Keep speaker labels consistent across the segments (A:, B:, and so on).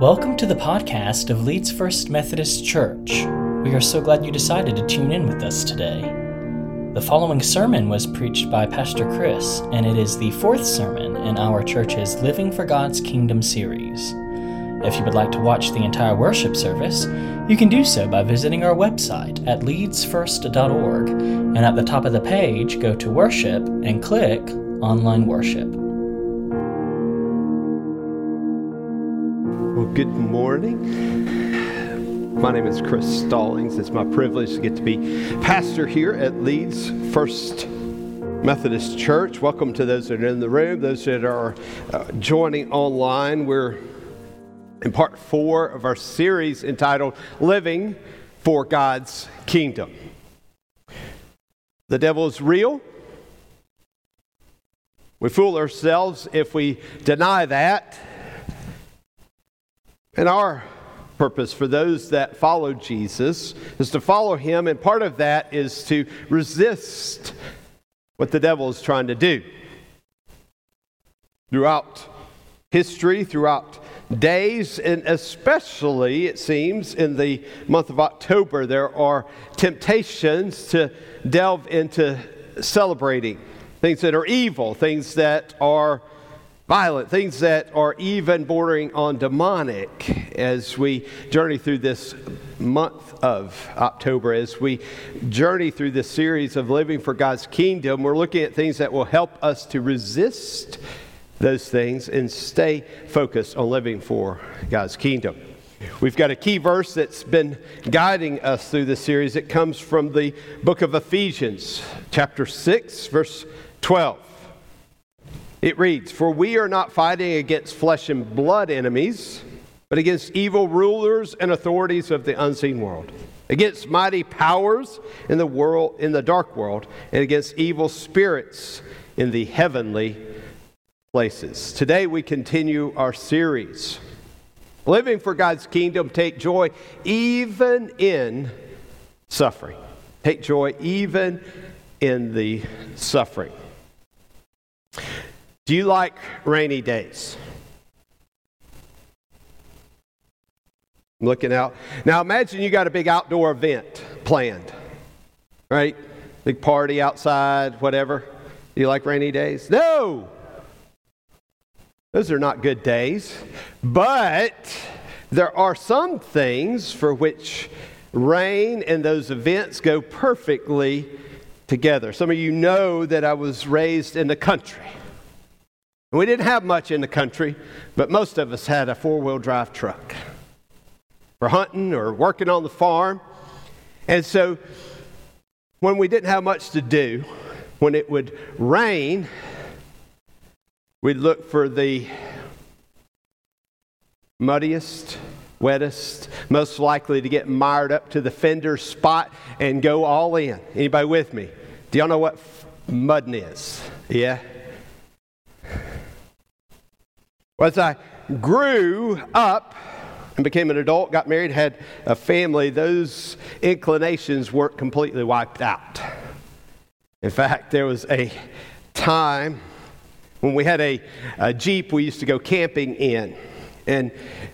A: Welcome to the podcast of Leeds First Methodist Church. We are so glad you decided to tune in with us today. The following sermon was preached by Pastor Chris, and it is the fourth sermon in our church's Living for God's Kingdom series. If you would like to watch the entire worship service, you can do so by visiting our website at LeedsFirst.org, and at the top of the page, go to Worship and click Online Worship.
B: Good morning. My name is Chris Stallings. It's my privilege to get to be pastor here at Leeds First Methodist Church. Welcome to those that are in the room, those that are uh, joining online. We're in part four of our series entitled Living for God's Kingdom. The devil is real. We fool ourselves if we deny that and our purpose for those that follow Jesus is to follow him, and part of that is to resist what the devil is trying to do. Throughout history, throughout days, and especially, it seems, in the month of October, there are temptations to delve into celebrating things that are evil, things that are violent, things that are even bordering on demonic as we journey through this month of October. As we journey through this series of living for God's kingdom, we're looking at things that will help us to resist those things and stay focused on living for God's kingdom. We've got a key verse that's been guiding us through this series. It comes from the book of Ephesians, chapter 6, verse 12. It reads For we are not fighting against flesh and blood enemies, but against evil rulers and authorities of the unseen world, against mighty powers in the world in the dark world, and against evil spirits in the heavenly places. Today we continue our series. Living for God's kingdom, take joy even in suffering. Take joy even in the suffering. Do you like rainy days? I'm looking out. Now imagine you got a big outdoor event planned, right? Big party outside, whatever. Do you like rainy days? No! Those are not good days. But there are some things for which rain and those events go perfectly together. Some of you know that I was raised in the country we didn't have much in the country, but most of us had a four wheel drive truck for hunting or working on the farm. And so when we didn't have much to do, when it would rain, we'd look for the muddiest, wettest, most likely to get mired up to the fender spot and go all in. Anybody with me? Do y'all know what mudding is? Yeah? Well, as I grew up and became an adult, got married, had a family, those inclinations weren't completely wiped out. In fact, there was a time when we had a, a Jeep we used to go camping in. And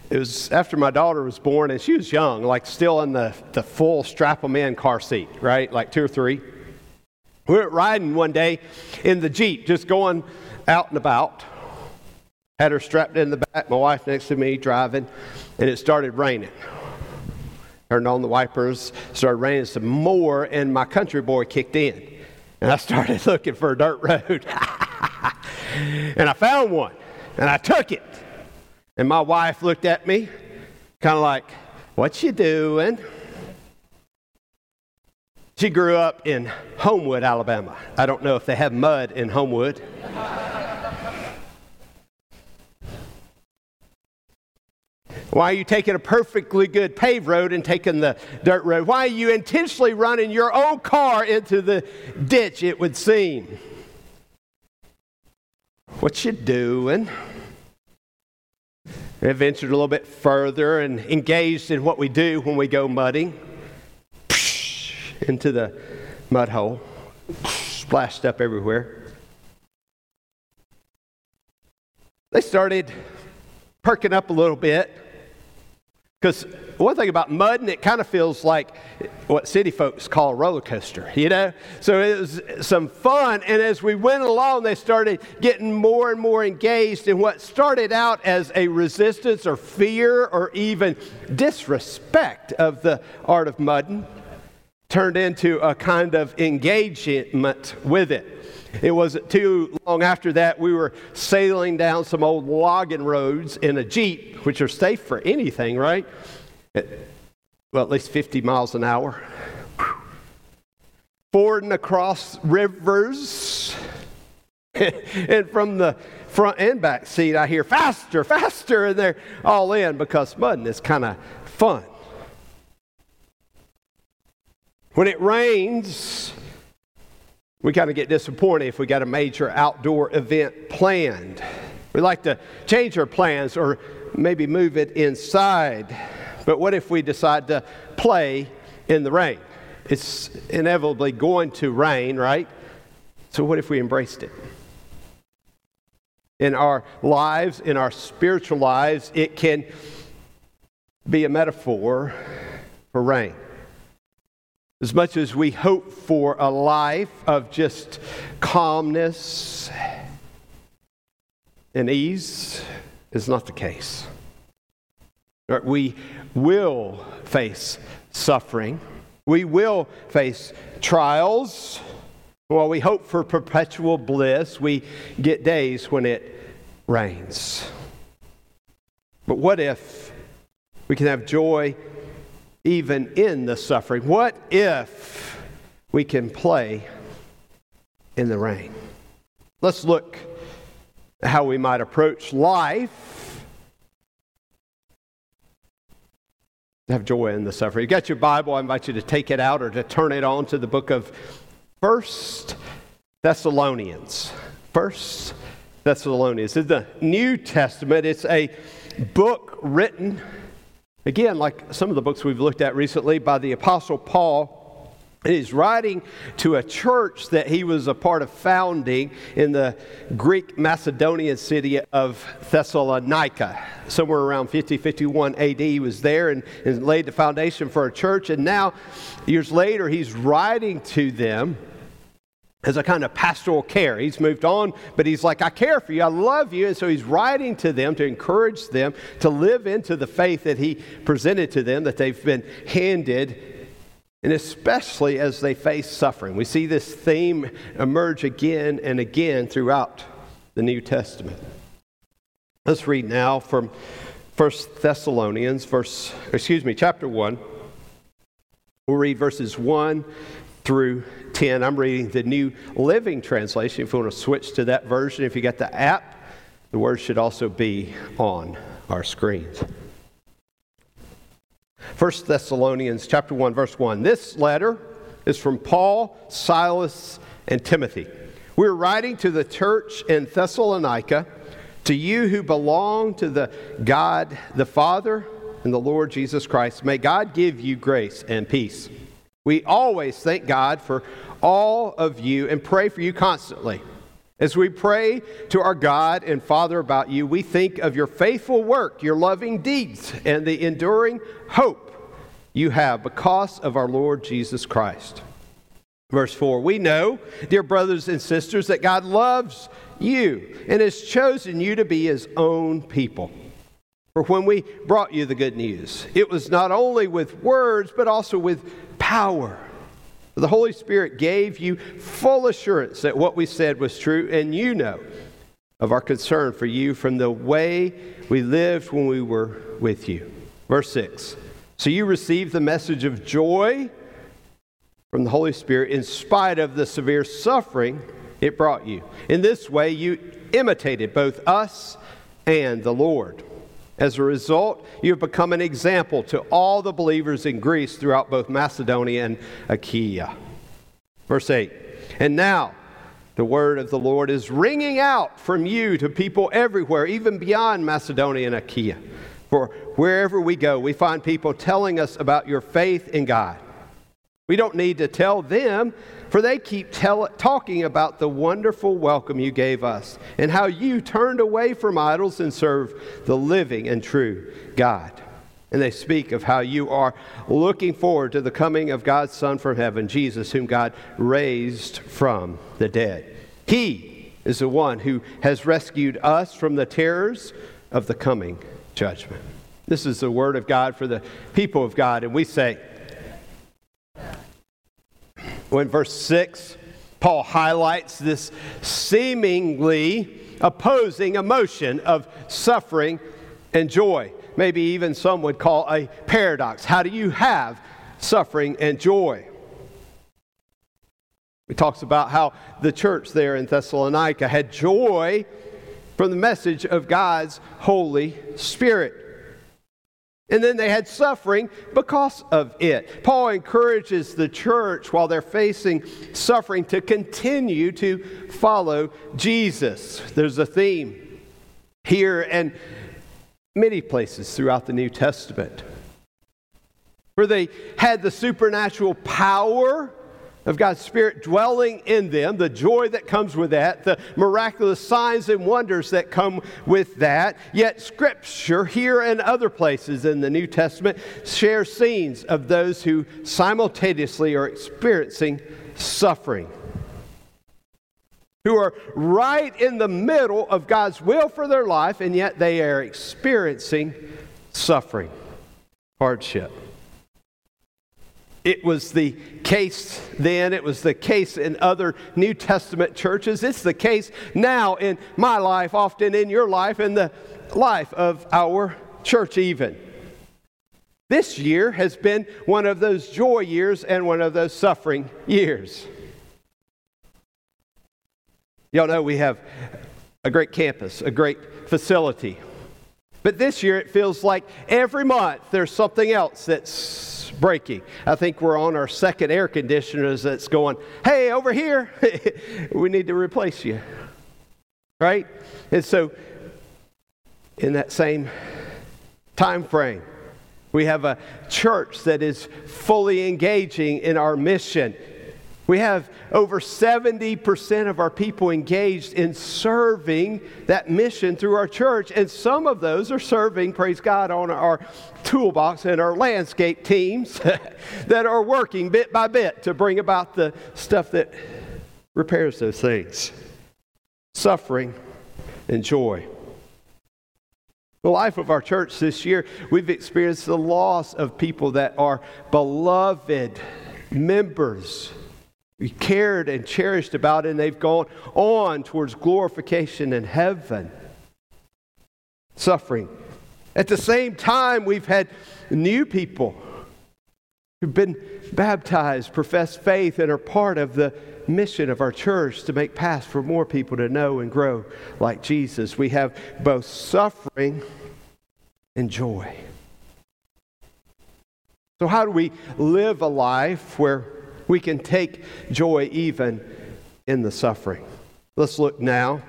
B: it was after my daughter was born, and she was young, like still in the, the full strap them in car seat, right? Like two or three. We were riding one day in the Jeep, just going out and about had her strapped in the back, my wife next to me driving, and it started raining. Turned on the wipers, started raining some more, and my country boy kicked in. And I started looking for a dirt road. and I found one, and I took it. And my wife looked at me, kind of like, What you doing? She grew up in Homewood, Alabama. I don't know if they have mud in Homewood. Why are you taking a perfectly good paved road and taking the dirt road? Why are you intentionally running your own car into the ditch, it would seem? What you doing? I ventured a little bit further and engaged in what we do when we go mudding. Into the mud hole, splashed up everywhere. They started perking up a little bit. Because one thing about mudding, it kind of feels like what city folks call a roller coaster, you know? So it was some fun. And as we went along, they started getting more and more engaged in what started out as a resistance or fear or even disrespect of the art of mudding, turned into a kind of engagement with it. It wasn't too long after that we were sailing down some old logging roads in a Jeep, which are safe for anything, right? Well, at least 50 miles an hour. Fording across rivers. and from the front and back seat, I hear faster, faster, and they're all in because mudding is kind of fun. When it rains, we kind of get disappointed if we got a major outdoor event planned. We like to change our plans or maybe move it inside. But what if we decide to play in the rain? It's inevitably going to rain, right? So, what if we embraced it? In our lives, in our spiritual lives, it can be a metaphor for rain. As much as we hope for a life of just calmness and ease, is not the case. We will face suffering. We will face trials. While we hope for perpetual bliss, we get days when it rains. But what if we can have joy even in the suffering? What if we can play in the rain? Let's look how we might approach life have joy in the suffering. You got your Bible, I invite you to take it out or to turn it on to the book of First Thessalonians. First Thessalonians. In the New Testament, it's a book written Again, like some of the books we've looked at recently by the Apostle Paul, he's writing to a church that he was a part of founding in the Greek Macedonian city of Thessalonica. Somewhere around 50, 51 AD, he was there and, and laid the foundation for a church. And now, years later, he's writing to them as a kind of pastoral care. He's moved on, but he's like, I care for you, I love you. And so he's writing to them to encourage them to live into the faith that he presented to them, that they've been handed and especially as they face suffering. We see this theme emerge again and again throughout the New Testament. Let's read now from 1 Thessalonians verse excuse me, chapter 1. We'll read verses 1 through 10. I'm reading the New Living Translation. If you want to switch to that version, if you got the app, the words should also be on our screens. 1 Thessalonians chapter 1 verse 1. This letter is from Paul, Silas, and Timothy. We're writing to the church in Thessalonica, to you who belong to the God the Father and the Lord Jesus Christ. May God give you grace and peace. We always thank God for all of you and pray for you constantly. As we pray to our God and Father about you, we think of your faithful work, your loving deeds, and the enduring hope you have because of our Lord Jesus Christ. Verse 4 We know, dear brothers and sisters, that God loves you and has chosen you to be his own people. For when we brought you the good news. It was not only with words, but also with power. The Holy Spirit gave you full assurance that what we said was true, and you know of our concern for you from the way we lived when we were with you. Verse 6 So you received the message of joy from the Holy Spirit in spite of the severe suffering it brought you. In this way, you imitated both us and the Lord. As a result, you have become an example to all the believers in Greece throughout both Macedonia and Achaia. Verse 8 And now, the word of the Lord is ringing out from you to people everywhere, even beyond Macedonia and Achaia. For wherever we go, we find people telling us about your faith in God. We don't need to tell them for they keep tell, talking about the wonderful welcome you gave us and how you turned away from idols and served the living and true God. And they speak of how you are looking forward to the coming of God's Son from heaven, Jesus, whom God raised from the dead. He is the one who has rescued us from the terrors of the coming judgment. This is the word of God for the people of God, and we say, in verse 6, Paul highlights this seemingly opposing emotion of suffering and joy. Maybe even some would call a paradox. How do you have suffering and joy? He talks about how the church there in Thessalonica had joy from the message of God's Holy Spirit. And then they had suffering because of it. Paul encourages the church while they're facing suffering to continue to follow Jesus. There's a theme here and many places throughout the New Testament where they had the supernatural power of God's Spirit dwelling in them, the joy that comes with that, the miraculous signs and wonders that come with that. Yet, Scripture, here and other places in the New Testament, share scenes of those who simultaneously are experiencing suffering who are right in the middle of God's will for their life, and yet they are experiencing suffering, hardship. It was the case then, it was the case in other New Testament churches. It's the case now in my life, often in your life, in the life of our church, even. This year has been one of those joy years and one of those suffering years. Y'all know we have a great campus, a great facility. But this year it feels like every month there's something else that's breaking. I think we're on our second air conditioner that's going, hey, over here, we need to replace you. Right? And so, in that same time frame, we have a church that is fully engaging in our mission we have over 70% of our people engaged in serving that mission through our church, and some of those are serving, praise God, on our toolbox and our landscape teams that are working bit by bit to bring about the stuff that repairs those things suffering and joy. The life of our church this year, we've experienced the loss of people that are beloved members cared and cherished about, and they've gone on towards glorification in heaven. Suffering. At the same time, we've had new people who've been baptized, profess faith, and are part of the mission of our church to make paths for more people to know and grow like Jesus. We have both suffering and joy. So, how do we live a life where we can take joy even in the suffering. Let's look now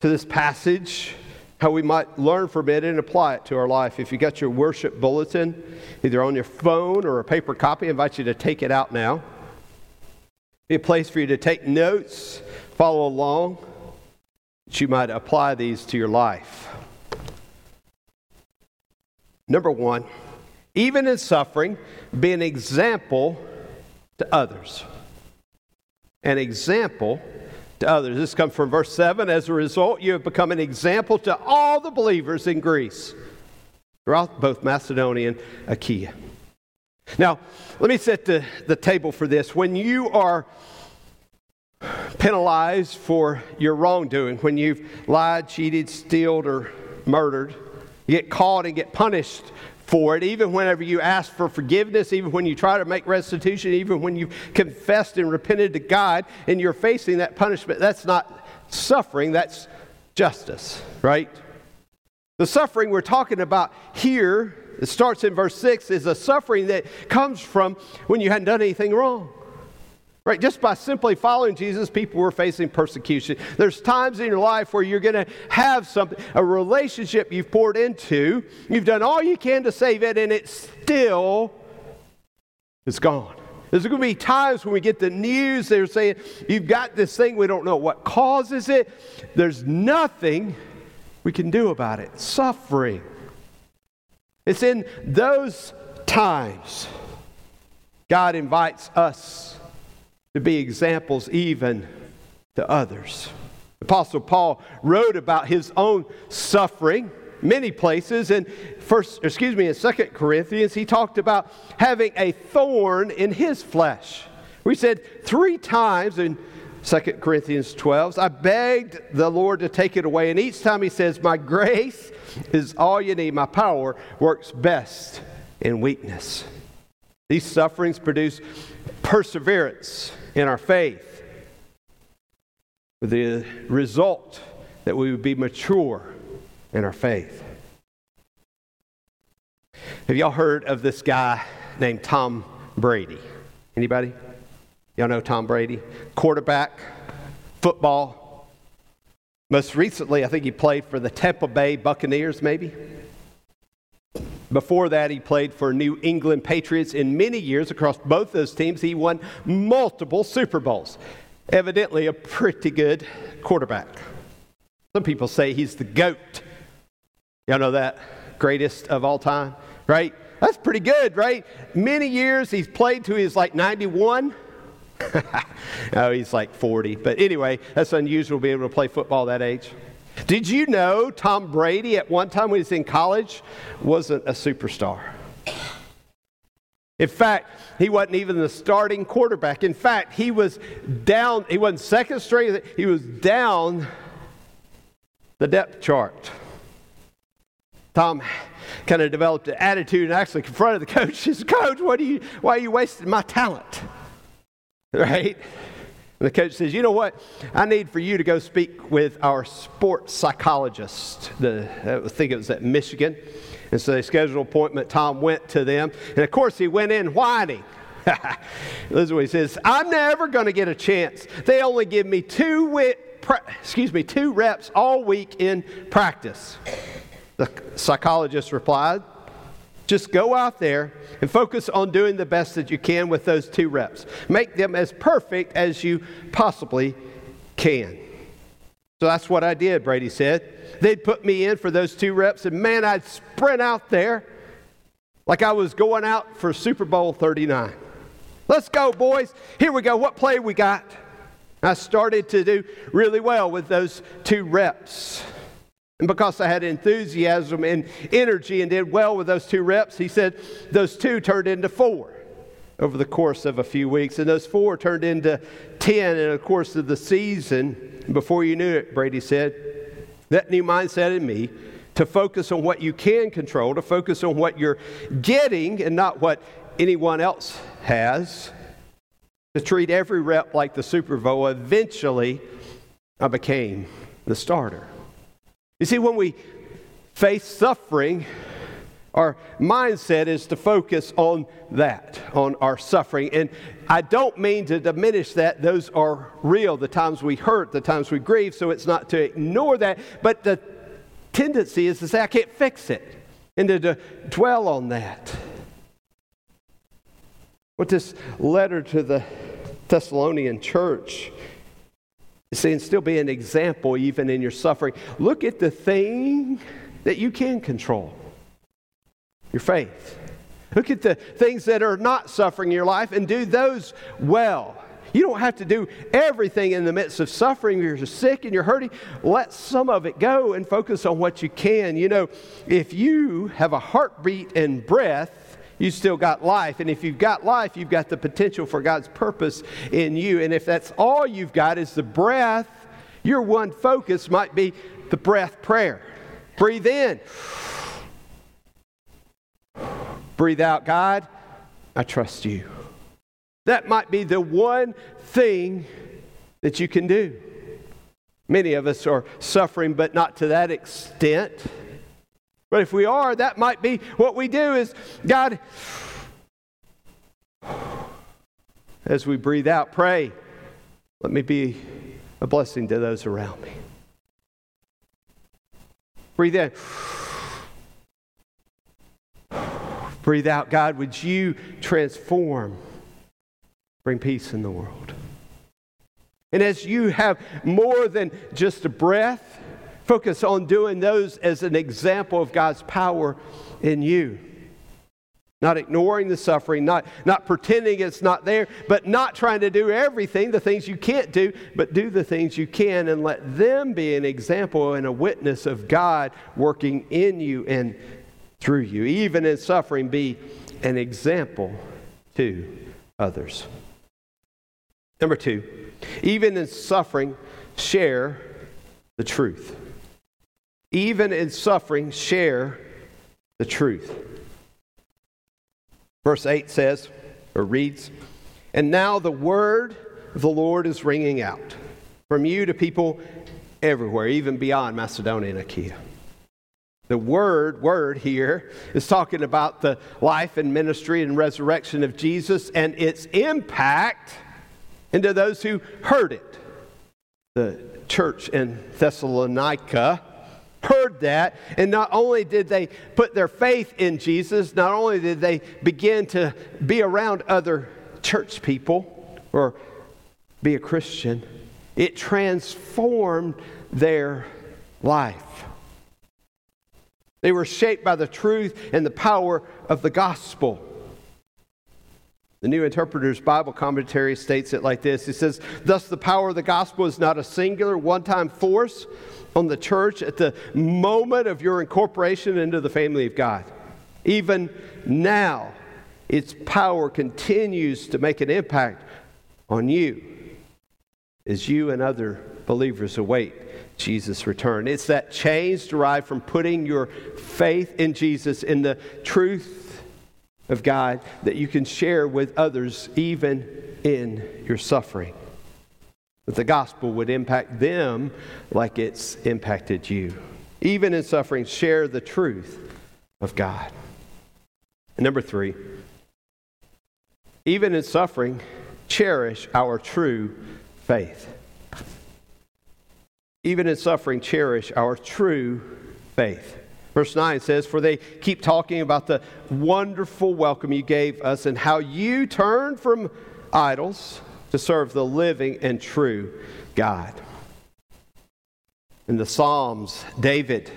B: to this passage, how we might learn from it and apply it to our life. If you got your worship bulletin, either on your phone or a paper copy, I invite you to take it out now. Be a place for you to take notes, follow along, that you might apply these to your life. Number one, even in suffering, be an example to others. An example to others. This comes from verse 7. As a result, you have become an example to all the believers in Greece, throughout both Macedonia and Achaia. Now, let me set the, the table for this. When you are penalized for your wrongdoing, when you've lied, cheated, stealed, or murdered, you get caught and get punished for it, even whenever you ask for forgiveness, even when you try to make restitution, even when you've confessed and repented to God and you're facing that punishment, that's not suffering, that's justice, right? The suffering we're talking about here, it starts in verse 6, is a suffering that comes from when you hadn't done anything wrong. Right? Just by simply following Jesus, people were facing persecution. There's times in your life where you're going to have something, a relationship you've poured into, you've done all you can to save it, and it still is gone. There's going to be times when we get the news, they're saying, You've got this thing, we don't know what causes it. There's nothing we can do about it. Suffering. It's in those times God invites us to be examples even to others. Apostle Paul wrote about his own suffering many places in first excuse me in second corinthians he talked about having a thorn in his flesh we said three times in second corinthians 12 i begged the lord to take it away and each time he says my grace is all you need my power works best in weakness these sufferings produce perseverance in our faith, with the result that we would be mature in our faith. Have y'all heard of this guy named Tom Brady? Anybody? Y'all know Tom Brady? Quarterback, football. Most recently, I think he played for the Tampa Bay Buccaneers, maybe. Before that, he played for New England Patriots in many years across both those teams. He won multiple Super Bowls. Evidently, a pretty good quarterback. Some people say he's the GOAT. Y'all know that? Greatest of all time, right? That's pretty good, right? Many years he's played to his like 91. oh, he's like 40. But anyway, that's unusual to be able to play football that age. Did you know Tom Brady, at one time when he was in college, wasn't a superstar? In fact, he wasn't even the starting quarterback. In fact, he was down, he wasn't second string, he was down the depth chart. Tom kind of developed an attitude and actually confronted the coach. He said, Coach, what are you, why are you wasting my talent? Right? And the coach says, You know what? I need for you to go speak with our sports psychologist. The, I think it was at Michigan. And so they scheduled an appointment. Tom went to them. And of course, he went in whining. this is what he says I'm never going to get a chance. They only give me two, excuse me, two reps all week in practice. The psychologist replied, just go out there and focus on doing the best that you can with those two reps. Make them as perfect as you possibly can. So that's what I did, Brady said. They'd put me in for those two reps, and man, I'd sprint out there like I was going out for Super Bowl 39. Let's go, boys. Here we go. What play we got? I started to do really well with those two reps. And because I had enthusiasm and energy and did well with those two reps, he said those two turned into four over the course of a few weeks. And those four turned into 10 in the course of the season. Before you knew it, Brady said, that new mindset in me to focus on what you can control, to focus on what you're getting and not what anyone else has, to treat every rep like the Super Bowl. Eventually, I became the starter. You see, when we face suffering, our mindset is to focus on that, on our suffering. And I don't mean to diminish that. Those are real, the times we hurt, the times we grieve, so it's not to ignore that. But the tendency is to say, I can't fix it, and to dwell on that. What this letter to the Thessalonian church you see, and still be an example even in your suffering. Look at the thing that you can control your faith. Look at the things that are not suffering in your life and do those well. You don't have to do everything in the midst of suffering. If you're sick and you're hurting, let some of it go and focus on what you can. You know, if you have a heartbeat and breath, you still got life. And if you've got life, you've got the potential for God's purpose in you. And if that's all you've got is the breath, your one focus might be the breath prayer. Breathe in. Breathe out, God, I trust you. That might be the one thing that you can do. Many of us are suffering, but not to that extent. But if we are, that might be what we do is God, as we breathe out, pray, let me be a blessing to those around me. Breathe in. Breathe out. God, would you transform, bring peace in the world? And as you have more than just a breath, Focus on doing those as an example of God's power in you. Not ignoring the suffering, not, not pretending it's not there, but not trying to do everything, the things you can't do, but do the things you can and let them be an example and a witness of God working in you and through you. Even in suffering, be an example to others. Number two, even in suffering, share the truth even in suffering, share the truth. Verse 8 says, or reads, And now the word of the Lord is ringing out from you to people everywhere, even beyond Macedonia and Achaia. The word, word here is talking about the life and ministry and resurrection of Jesus and its impact into those who heard it. The church in Thessalonica heard that, and not only did they put their faith in Jesus, not only did they begin to be around other church people or be a Christian, it transformed their life. They were shaped by the truth and the power of the gospel. The New Interpreter's Bible Commentary states it like this It says, Thus, the power of the gospel is not a singular, one time force on the church at the moment of your incorporation into the family of God. Even now, its power continues to make an impact on you as you and other believers await Jesus' return. It's that change derived from putting your faith in Jesus, in the truth of God that you can share with others, even in your suffering. That the gospel would impact them like it's impacted you. Even in suffering, share the truth of God. And number three, even in suffering, cherish our true faith. Even in suffering, cherish our true faith. Verse 9 says, For they keep talking about the wonderful welcome you gave us and how you turned from idols to serve the living and true God. In the Psalms, David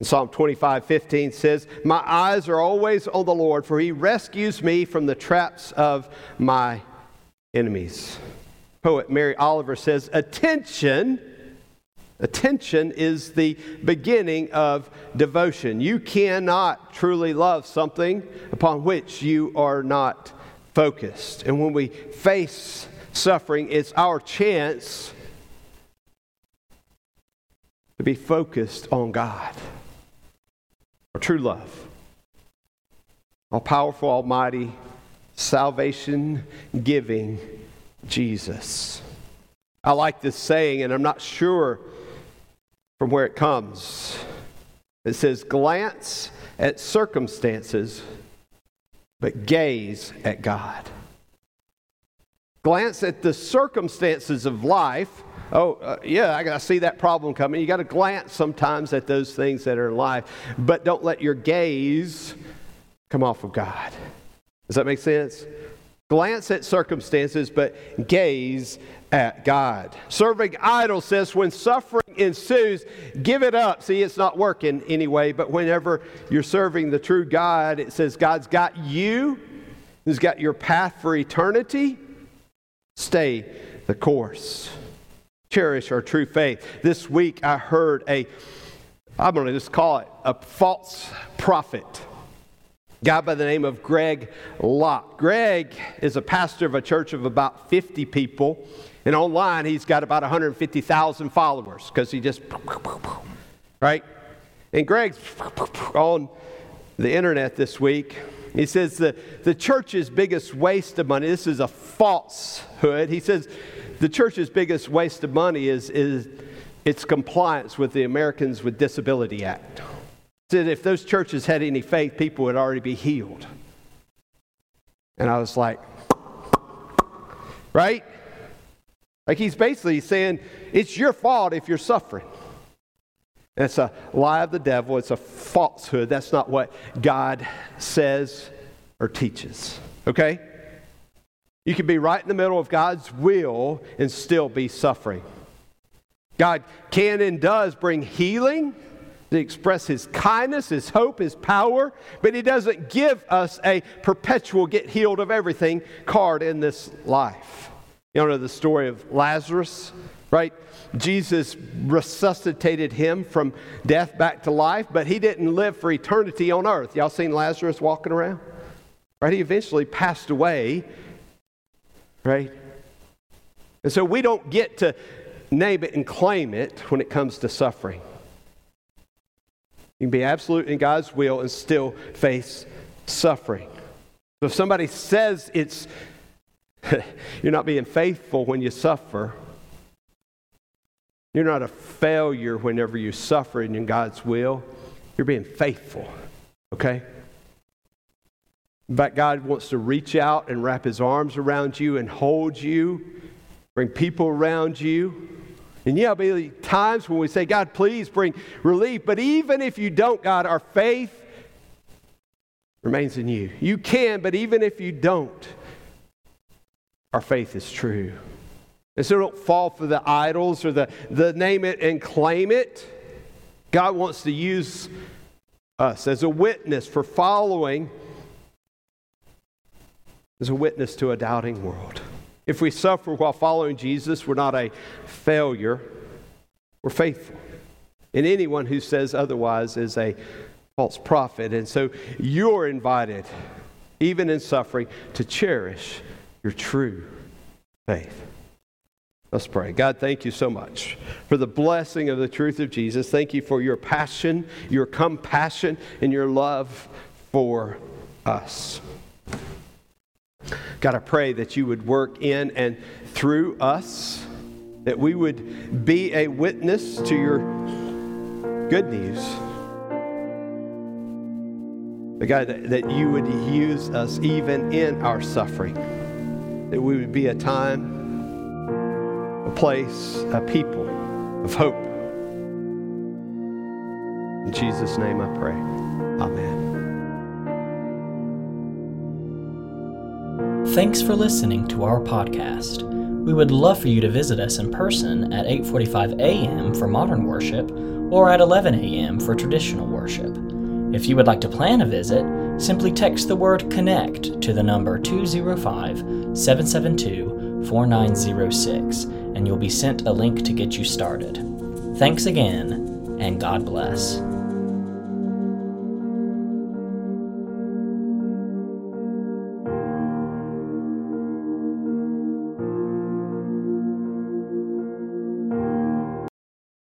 B: in Psalm 25 15 says, My eyes are always on the Lord, for he rescues me from the traps of my enemies. Poet Mary Oliver says, Attention Attention is the beginning of devotion. You cannot truly love something upon which you are not focused. And when we face suffering, it's our chance to be focused on God, our true love, all powerful, almighty, salvation giving Jesus. I like this saying, and I'm not sure from where it comes. It says, glance at circumstances, but gaze at God. Glance at the circumstances of life. Oh, uh, yeah, I, see that problem coming. You got to glance sometimes at those things that are in life, but don't let your gaze come off of God. Does that make sense? Glance at circumstances, but gaze at God. Serving idols says when suffering ensues, give it up. See, it's not working anyway, but whenever you're serving the true God, it says God's got you, He's got your path for eternity. Stay the course. Cherish our true faith. This week I heard a, I'm going to just call it a false prophet. guy by the name of Greg Locke. Greg is a pastor of a church of about 50 people and online, he's got about 150,000 followers because he just, right? And Greg's on the internet this week. He says the, the church's biggest waste of money, this is a falsehood. He says the church's biggest waste of money is, is its compliance with the Americans with Disability Act. He said if those churches had any faith, people would already be healed. And I was like, right? Like he's basically saying, it's your fault if you're suffering. That's a lie of the devil, it's a falsehood. That's not what God says or teaches. Okay? You can be right in the middle of God's will and still be suffering. God can and does bring healing. He expresses his kindness, his hope, his power, but he doesn't give us a perpetual get healed of everything card in this life. You know the story of Lazarus, right? Jesus resuscitated him from death back to life, but he didn't live for eternity on earth. Y'all seen Lazarus walking around? Right? He eventually passed away, right? And so we don't get to name it and claim it when it comes to suffering. You can be absolute in God's will and still face suffering. So if somebody says it's You're not being faithful when you suffer. You're not a failure whenever you suffer in God's will. You're being faithful, okay? In fact, God wants to reach out and wrap his arms around you and hold you, bring people around you. And yeah, there'll be times when we say, God, please bring relief. But even if you don't, God, our faith remains in you. You can, but even if you don't, our faith is true. And so don't fall for the idols or the, the name it and claim it. God wants to use us as a witness for following, as a witness to a doubting world. If we suffer while following Jesus, we're not a failure, we're faithful. And anyone who says otherwise is a false prophet. And so you're invited, even in suffering, to cherish your true faith. Let's pray. God, thank you so much for the blessing of the truth of Jesus. Thank you for your passion, your compassion, and your love for us. God, I pray that you would work in and through us, that we would be a witness to your good news. But God, that you would use us even in our suffering that we would be a time, a place, a people of hope. In Jesus' name I pray. Amen.
A: Thanks for listening to our podcast. We would love for you to visit us in person at 8:45 a.m. for modern worship or at 11 a.m. for traditional worship. If you would like to plan a visit, Simply text the word connect to the number 205 772 4906 and you'll be sent a link to get you started. Thanks again, and God bless.